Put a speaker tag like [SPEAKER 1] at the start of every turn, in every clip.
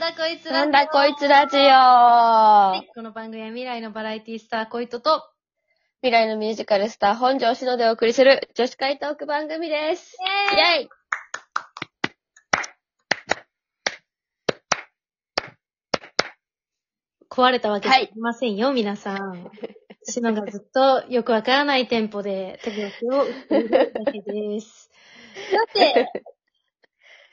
[SPEAKER 1] だこいつ
[SPEAKER 2] なんだこいつラジオ、
[SPEAKER 1] はい、この番組は未来のバラエティスターコイトと、
[SPEAKER 2] 未来のミュージカルスター本庄しのでお送りする女子会トーク番組です。イェイ
[SPEAKER 1] 壊れたわけじゃありませんよ、皆さん。シノがずっとよくわからないテンポで手拍子を打っているだけです。さて、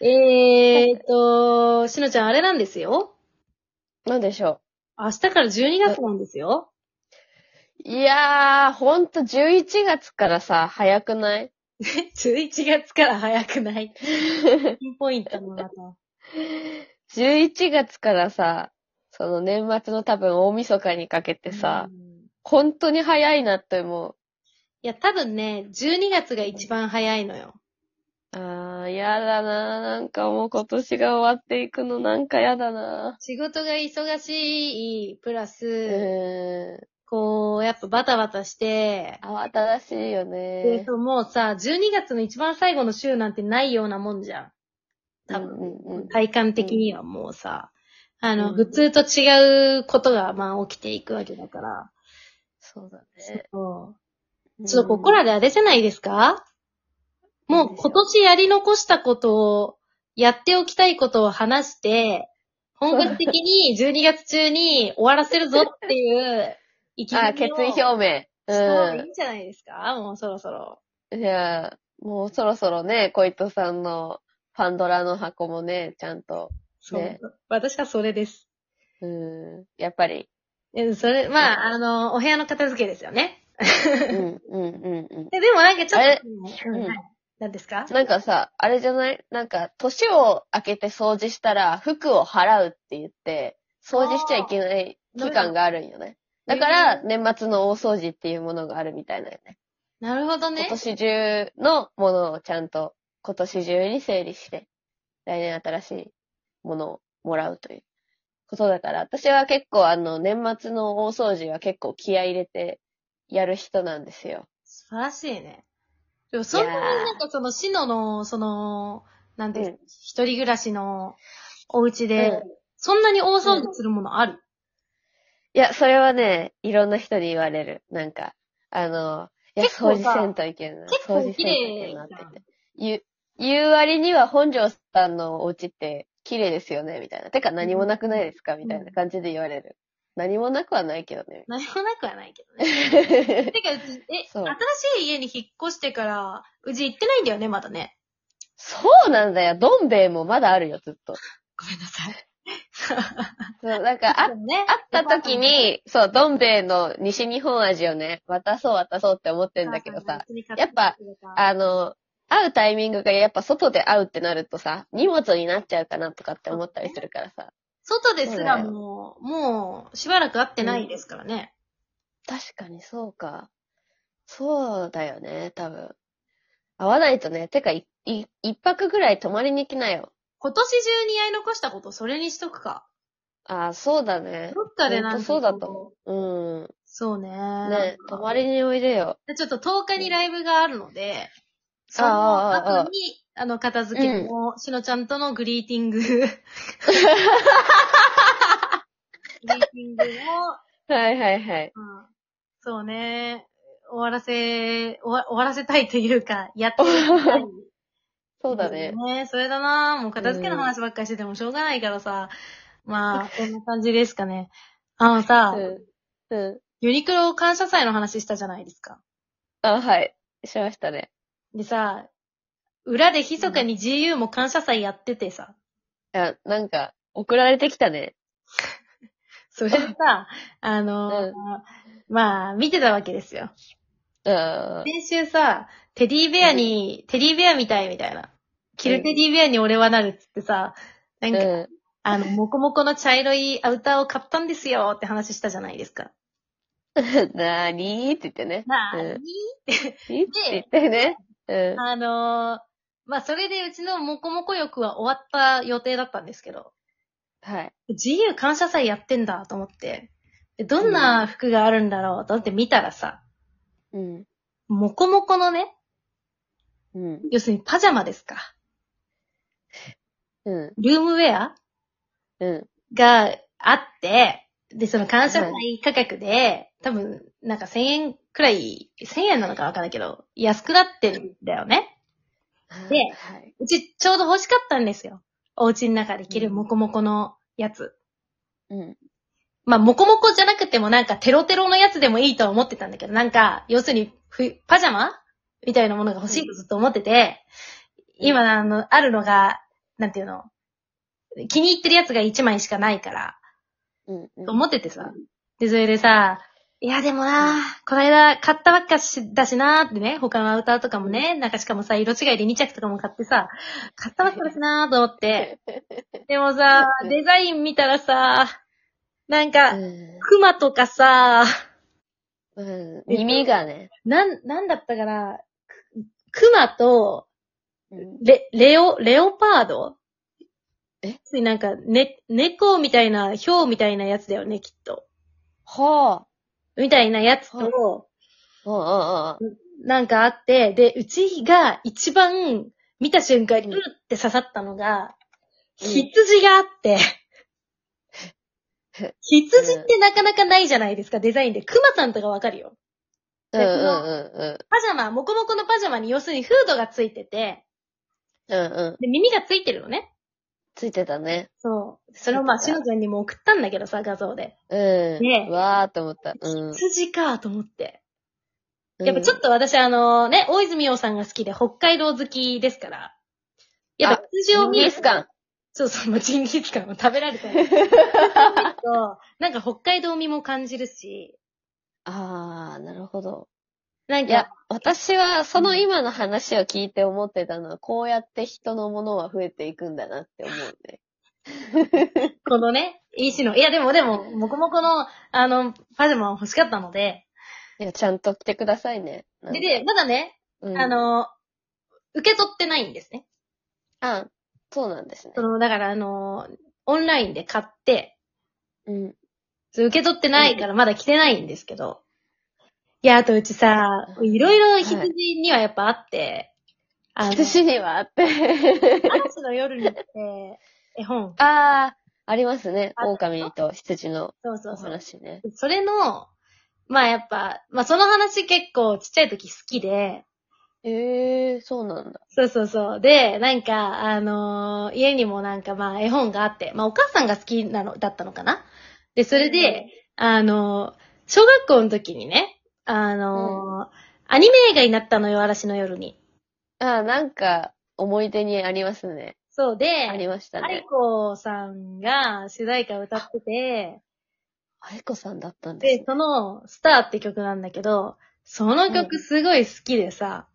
[SPEAKER 1] えーっと、シノちゃんあれなんですよ。
[SPEAKER 2] なんでしょ
[SPEAKER 1] 明日から12月なんですよ。
[SPEAKER 2] う。いやー、ほんと11月からさ、早くない？
[SPEAKER 1] 11月から早くない？ピンポイントのまた。
[SPEAKER 2] ?11 月からさ、その年末の多分大晦日にかけてさ、
[SPEAKER 1] うん
[SPEAKER 2] 本当に早いなって思う。
[SPEAKER 1] いや、多分ね、12月が一番早いのよ。
[SPEAKER 2] あー、やだなー。なんかもう今年が終わっていくのなんかやだな
[SPEAKER 1] 仕事が忙しい、プラス。こう、やっぱバタバタして、
[SPEAKER 2] 慌ただしいよ
[SPEAKER 1] で
[SPEAKER 2] ね。
[SPEAKER 1] そうもうさ、12月の一番最後の週なんてないようなもんじゃん。多分、
[SPEAKER 2] うんうんうん
[SPEAKER 1] 体感的にはもうさ、あの、
[SPEAKER 2] うん
[SPEAKER 1] 普通と違うことが、まあ、起きていくわけだから。
[SPEAKER 2] そうだね。
[SPEAKER 1] そうちょっとここらであれじゃないですか、もう今年やり残したことを、やっておきたいことを話して、本格的に12月中に終わらせるぞっていう意気
[SPEAKER 2] あ、
[SPEAKER 1] 込みを
[SPEAKER 2] 決意表明。
[SPEAKER 1] そう、いいんじゃないですか？もうそろそろ。
[SPEAKER 2] うん。いや、もうそろそろね、小糸さんのパンドラの箱もね、ちゃんと、
[SPEAKER 1] そう。
[SPEAKER 2] ね
[SPEAKER 1] 私はそれです。
[SPEAKER 2] うん、やっぱり、
[SPEAKER 1] えそれ、まあ、あの、お部屋の片付けですよね。
[SPEAKER 2] うん、うん、うん、うん。
[SPEAKER 1] えでもなんかちょっと、
[SPEAKER 2] あれ？
[SPEAKER 1] うん
[SPEAKER 2] うん
[SPEAKER 1] 何ですか？
[SPEAKER 2] なんかさ、あれじゃない？なんか、年を明けて掃除したら、服を払うって言って、掃除しちゃいけない期間があるんよね。だから、年末の大掃除っていうものがあるみたいなよね。
[SPEAKER 1] なるほどね
[SPEAKER 2] 今。年中のものをちゃんと今年中に整理して、来年新しいものをもらうということだから、私は結構あの、年末の大掃除は結構気合い入れてやる人なんですよ。
[SPEAKER 1] 素晴らしいね。でもそんなになんかその、シノの、その、なんていう
[SPEAKER 2] うん
[SPEAKER 1] 一人暮らしのお家で、
[SPEAKER 2] うん
[SPEAKER 1] そんなに大掃除するものある、
[SPEAKER 2] いや、それはね、いろんな人に言われる。なんか、あの、いや、
[SPEAKER 1] 結構さ
[SPEAKER 2] 掃除せんといけんな。
[SPEAKER 1] 結構
[SPEAKER 2] 掃除せんといけなって言って。言う、言う割には本庄さんのお家って綺麗ですよね、みたいな。てか何もなくないですかみたいな感じで言われる。何もなくはないけどね。
[SPEAKER 1] 何もなくはないけどね。てか、うち、え、
[SPEAKER 2] そう
[SPEAKER 1] 新しい家に引っ越してから、うち行ってないんだよね、まだね。
[SPEAKER 2] そうなんだよ。どん兵衛もまだあるよ、ずっと。
[SPEAKER 1] ごめんなさい。
[SPEAKER 2] そう、なんか、あ、
[SPEAKER 1] ね
[SPEAKER 2] 会った時、に、そう、どん兵衛の西日本味をね、渡そう渡そうって思ってんだけどさ、やっぱ、あの、会うタイミングがやっぱ外で会うってなるとさ、荷物になっちゃうかなとかって思ったりするからさ。
[SPEAKER 1] 外ですらもう、もう、しばらく会ってないですからね。
[SPEAKER 2] 確かにそうか。そうだよね、多分。会わないとね、てか、い、い、一泊ぐらい泊まりに来なよ。
[SPEAKER 1] 今年中にやり残したこと、それにしとくか。
[SPEAKER 2] ああ、そうだね。
[SPEAKER 1] どっかでなんか
[SPEAKER 2] ほんとそうだと思う。うん。
[SPEAKER 1] そうね。
[SPEAKER 2] ね、泊まりにおいでよ。
[SPEAKER 1] でちょっと10日にライブがあるので、そ
[SPEAKER 2] ああ
[SPEAKER 1] の
[SPEAKER 2] ああ
[SPEAKER 1] 後に、あの、片付けも、しのちゃんとのグリーティング。グリーティングを、
[SPEAKER 2] はいはいはい。
[SPEAKER 1] うんそうね、終わらせ、終わ終わらせたいというか、やってみたい。
[SPEAKER 2] そうだね。
[SPEAKER 1] ねそれだなもう片付けの話ばっかりしててもしょうがないからさ。まあ、こんな感じですかね。あのさ、
[SPEAKER 2] うん。うん。
[SPEAKER 1] ユニクロ感謝祭の話したじゃないですか。
[SPEAKER 2] あ、はい。しましたね。
[SPEAKER 1] でさ、裏で密かに GU も感謝祭やっててさ、
[SPEAKER 2] いや、なんか、送られてきたね。
[SPEAKER 1] それでさ、あのーまあ、見てたわけですよ。
[SPEAKER 2] うん。
[SPEAKER 1] 先週さ、テディベアに、テディベアみたいみたいな。キルテディベアに俺はなるっつってさ、なんか、
[SPEAKER 2] うん。
[SPEAKER 1] あの、もこもこの茶色いアウターを買ったんですよって話したじゃないですか。
[SPEAKER 2] なーにーって言ってね。
[SPEAKER 1] なあ、
[SPEAKER 2] うん
[SPEAKER 1] に
[SPEAKER 2] いいって言ってね。うん。
[SPEAKER 1] あのーまあ、それでうちのもこもこ浴は終わった予定だったんですけど、
[SPEAKER 2] はい。
[SPEAKER 1] GU 感謝祭やってんだと思って、でどんな服があるんだろうと思って見たらさ、
[SPEAKER 2] うん。
[SPEAKER 1] もこもこのね、
[SPEAKER 2] うん。
[SPEAKER 1] 要するにパジャマですか。
[SPEAKER 2] うん。
[SPEAKER 1] ルームウェア
[SPEAKER 2] ううん。
[SPEAKER 1] があって、で、その感謝祭価格で、多分、なんか1000円くらい、1000円なのかわかんないけど、安くなってるんだよね。で
[SPEAKER 2] はい。
[SPEAKER 1] うちちょうど欲しかったんですよ。お家の中で着るモコモコのやつ。
[SPEAKER 2] うん。
[SPEAKER 1] まあ、モコモコじゃなくてもなんかテロテロのやつでもいいとは思ってたんだけど、なんか、要するにふ、パジャマ？みたいなものが欲しいとずっと思ってて、今、あの、あるのが、なんていうの、気に入ってるやつが1枚しかないから、
[SPEAKER 2] うん。うん
[SPEAKER 1] と思っててさ。で、それでさ、いや、でもな、この間買ったばっかしだしなーってね、他のアウターとかもね、なんかしかもさ、色違いで2着とかも買ってさ、買ったばっかだしなーと思って。でもさ、デザイン見たらさ、なんか、
[SPEAKER 2] うん。
[SPEAKER 1] クマとかさ、
[SPEAKER 2] うん。耳がね。
[SPEAKER 1] なん、なんだったかな、ククマと、
[SPEAKER 2] うん。
[SPEAKER 1] レ、レオ、レオパード？
[SPEAKER 2] え？
[SPEAKER 1] ついなんか、ね、猫みたいな、ヒョウみたいなやつだよね、きっと。
[SPEAKER 2] は
[SPEAKER 1] みたいなやつ
[SPEAKER 2] はい
[SPEAKER 1] と、
[SPEAKER 2] あ。うんうんうん。
[SPEAKER 1] なんかあって、で、うちが一番見た瞬間に、うって刺さったのが、
[SPEAKER 2] うん
[SPEAKER 1] 羊があって、羊ってなかなかないじゃないですか、デザインで。クマさんとかわかるよ。
[SPEAKER 2] うんうんうん
[SPEAKER 1] パジャマ、モコモコのパジャマに要するにフードがついてて、
[SPEAKER 2] うん。うんうん。
[SPEAKER 1] で、耳がついてるのね。
[SPEAKER 2] ついてたね。
[SPEAKER 1] そう。それをまあ、しのちゃんにも送ったんだけどさ、画像で。
[SPEAKER 2] うん。
[SPEAKER 1] ね
[SPEAKER 2] わーって思った。うん。
[SPEAKER 1] 羊かと思って。やっぱちょっと私あのね、大泉洋さんが好きで北海道好きですから。やっぱ羊を見る
[SPEAKER 2] ジンギスカン。
[SPEAKER 1] そうそう、もうジンギスカンを食べられたり。と、なんか北海道味も感じるし、
[SPEAKER 2] あー、なるほど。
[SPEAKER 1] なん
[SPEAKER 2] いや
[SPEAKER 1] か、、
[SPEAKER 2] 私はその今の話を聞いて思ってたのは、こうやって人のものは増えていくんだなって思うね。
[SPEAKER 1] このね、石の、いやでもでも、もこもこの、あの、パジャマは欲しかったので、
[SPEAKER 2] いや、ちゃんと来てくださいね。
[SPEAKER 1] で、で、まだね、
[SPEAKER 2] うん、
[SPEAKER 1] あ、の、受け取ってないんですね。
[SPEAKER 2] あ、そうなんですね
[SPEAKER 1] そ。の、だからあの、オンラインで買って、
[SPEAKER 2] うん。
[SPEAKER 1] そう受け取ってないからまだ来てないんですけど。いや、あとうちさ、いろいろ羊にはやっぱあって、あの、
[SPEAKER 2] 私にはあって。
[SPEAKER 1] 嵐の夜にって、絵本。
[SPEAKER 2] あー、ありますね。
[SPEAKER 1] あ
[SPEAKER 2] 狼と羊のお
[SPEAKER 1] そうそうそう。
[SPEAKER 2] 話ね。
[SPEAKER 1] それの、まあやっぱ、まあその話結構ちっちゃい時好きで、
[SPEAKER 2] えー、そうなんだ。
[SPEAKER 1] そうそうそう。で、なんか、あのー家にもなんかまあ絵本があって、まあお母さんが好きなの、だったのかなで、それで、あのー小学校の時にね、あのーアニメ映画になったのよ、嵐の夜に。
[SPEAKER 2] あー、なんか、思い出にありますね。
[SPEAKER 1] そうで、
[SPEAKER 2] ありました
[SPEAKER 1] 愛
[SPEAKER 2] ね。
[SPEAKER 1] 子さんが主題歌を歌ってて、
[SPEAKER 2] 愛子さんだったんです
[SPEAKER 1] で、
[SPEAKER 2] ね。
[SPEAKER 1] その、スターって曲なんだけど、その曲すごい好きでさ、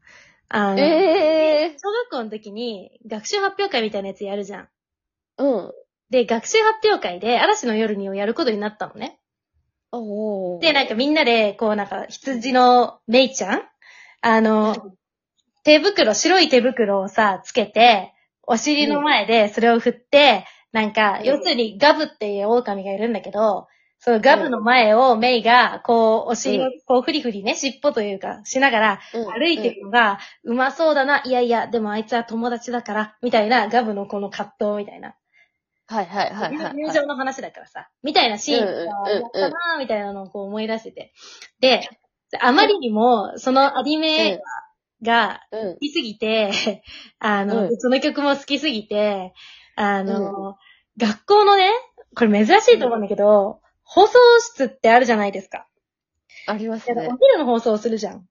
[SPEAKER 1] あの、
[SPEAKER 2] え
[SPEAKER 1] 小学校の時に学習発表会みたいなやつやるじゃん。
[SPEAKER 2] ー、うん。
[SPEAKER 1] で、学習発表会で嵐の夜にをやることになったのね。
[SPEAKER 2] おー。
[SPEAKER 1] で、なんかみんなで、こうなんか羊のメイちゃん？あの、手袋、白い手袋をさ、つけて、お尻の前でそれを振って、なんか、
[SPEAKER 2] うん。
[SPEAKER 1] 要するにガブっていう狼がいるんだけど、そのガブの前をメイが、こう、お尻を
[SPEAKER 2] うん。
[SPEAKER 1] こうフリフリね、尻尾というか、しながら、
[SPEAKER 2] うん。
[SPEAKER 1] 歩いてるのが、うまそうだな、いやいや、でもあいつは友達だから、みたいな、ガブのこの葛藤みたいな。
[SPEAKER 2] はいはいはいはい、はい。
[SPEAKER 1] 友情の話だからさ、みたいなシーンが
[SPEAKER 2] うんうんうん
[SPEAKER 1] やったなーみたいなのをこう思い出してて。で、あまりにも、そのアニメが
[SPEAKER 2] うん
[SPEAKER 1] 好。きすぎて、あの、
[SPEAKER 2] うん
[SPEAKER 1] その曲も好きすぎて、あの、学校のね、これ珍しいと思うんだけど、放送室ってあるじゃないですか。
[SPEAKER 2] ありますね
[SPEAKER 1] お。昼の放送をするじゃん。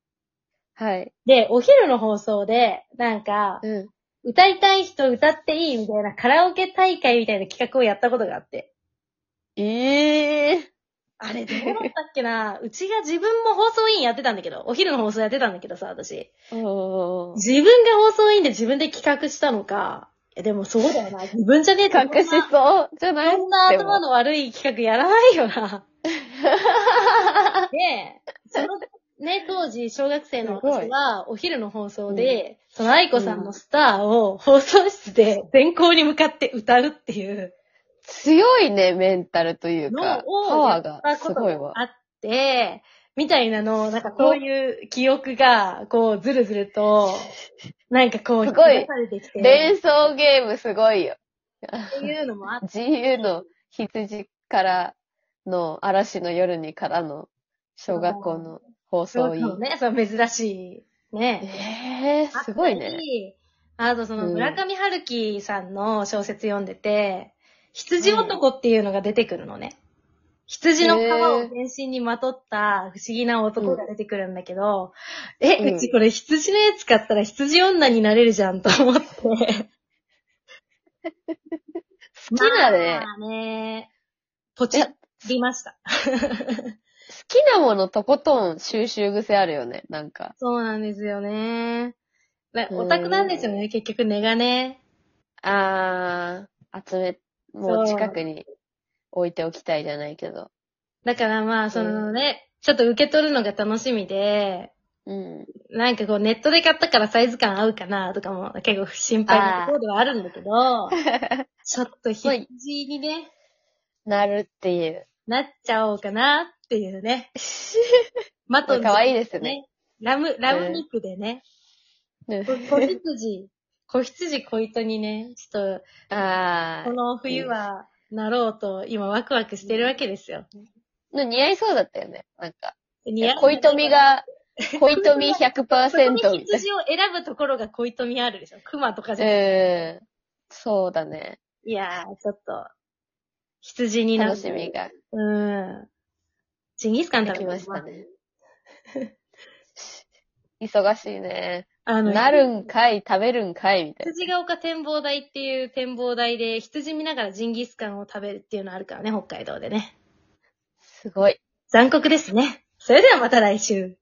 [SPEAKER 2] はい。
[SPEAKER 1] で、お昼の放送で、なんか、
[SPEAKER 2] うん。
[SPEAKER 1] 歌いたい人歌っていいみたいなカラオケ大会みたいな企画をやったことがあって。
[SPEAKER 2] ええー。
[SPEAKER 1] あれどうだったっけなうちが自分も放送委員やってたんだけど、お昼の放送やってたんだけどさ、私。
[SPEAKER 2] おー。
[SPEAKER 1] 自分が放送委員で自分で企画したのか。え、でもそうだよな。自分じゃねえと
[SPEAKER 2] 隠しそうじゃない？
[SPEAKER 1] そんな頭の悪い企画やらないよな。で、そのね、当時、小学生の私は、お昼の放送で、その愛子さんのスターを放送室で全校に向かって歌うっていう。
[SPEAKER 2] 強いね、メンタルという
[SPEAKER 1] の
[SPEAKER 2] か、
[SPEAKER 1] を
[SPEAKER 2] パワー
[SPEAKER 1] や
[SPEAKER 2] が
[SPEAKER 1] ったこと
[SPEAKER 2] すごいわ。
[SPEAKER 1] があって、みたいなのを、なんかそういう記憶が、こう、ずるずると、なんかこう、
[SPEAKER 2] すごい。
[SPEAKER 1] 引き出されてきて。
[SPEAKER 2] 連想ゲームすごいよ。
[SPEAKER 1] っていうのもあって、
[SPEAKER 2] GU の羊からの嵐の夜にからの小学校の放送員。
[SPEAKER 1] そうね、そう珍しい。ね。
[SPEAKER 2] えー、すごいね。
[SPEAKER 1] あとその
[SPEAKER 2] うん
[SPEAKER 1] 村上春樹さんの小説読んでて、羊男っていうのが出てくるのね。羊の皮を全身にまとった不思議な男が出てくるんだけど、え、
[SPEAKER 2] うん
[SPEAKER 1] うちこれ羊のやつ買ったら羊女になれるじゃんと思って。
[SPEAKER 2] 好きだね。
[SPEAKER 1] まあね、ポチりました。
[SPEAKER 2] 好きなものとことん収集癖あるよね、なんか。
[SPEAKER 1] そうなんですよね。な
[SPEAKER 2] うん
[SPEAKER 1] オタクなんですよね、結局根がね。
[SPEAKER 2] あー、集め、もう近くに置いておきたいじゃないけど。
[SPEAKER 1] だからまあ、そのね、ちょっと受け取るのが楽しみで、
[SPEAKER 2] うん。
[SPEAKER 1] なんかこうネットで買ったからサイズ感合うかなとかも結構心配なところではあるんだけど、ちょっと羊にね、
[SPEAKER 2] なるっていう。
[SPEAKER 1] なっちゃおうかなっていうね。マトン
[SPEAKER 2] 可愛いですね。
[SPEAKER 1] ラム、ラム肉でね、
[SPEAKER 2] うん
[SPEAKER 1] 子羊、子羊小糸にね、ちょっ
[SPEAKER 2] あ
[SPEAKER 1] と、この冬はなろうと今ワクワクしてるわけですよ。
[SPEAKER 2] ー。似合いそうだったよね。なんか。
[SPEAKER 1] 似合う
[SPEAKER 2] 恋富が、恋富
[SPEAKER 1] そこ
[SPEAKER 2] 100%
[SPEAKER 1] に
[SPEAKER 2] みたい
[SPEAKER 1] 羊を選ぶところが恋富あるでしょ。熊とかじゃ
[SPEAKER 2] な。
[SPEAKER 1] なくて。
[SPEAKER 2] うん。そうだね。
[SPEAKER 1] いやー、ちょっと、羊にな
[SPEAKER 2] 楽しみが
[SPEAKER 1] うん。ジンギスカン食べ
[SPEAKER 2] ましたね。忙しいね。
[SPEAKER 1] あの、
[SPEAKER 2] なるんかい、食べるんかい、みたいな。
[SPEAKER 1] 羊ヶ丘展望台っていう展望台で羊見ながらジンギスカンを食べるっていうのあるからね、北海道でね。
[SPEAKER 2] すごい。
[SPEAKER 1] 残酷ですね。それではまた来週。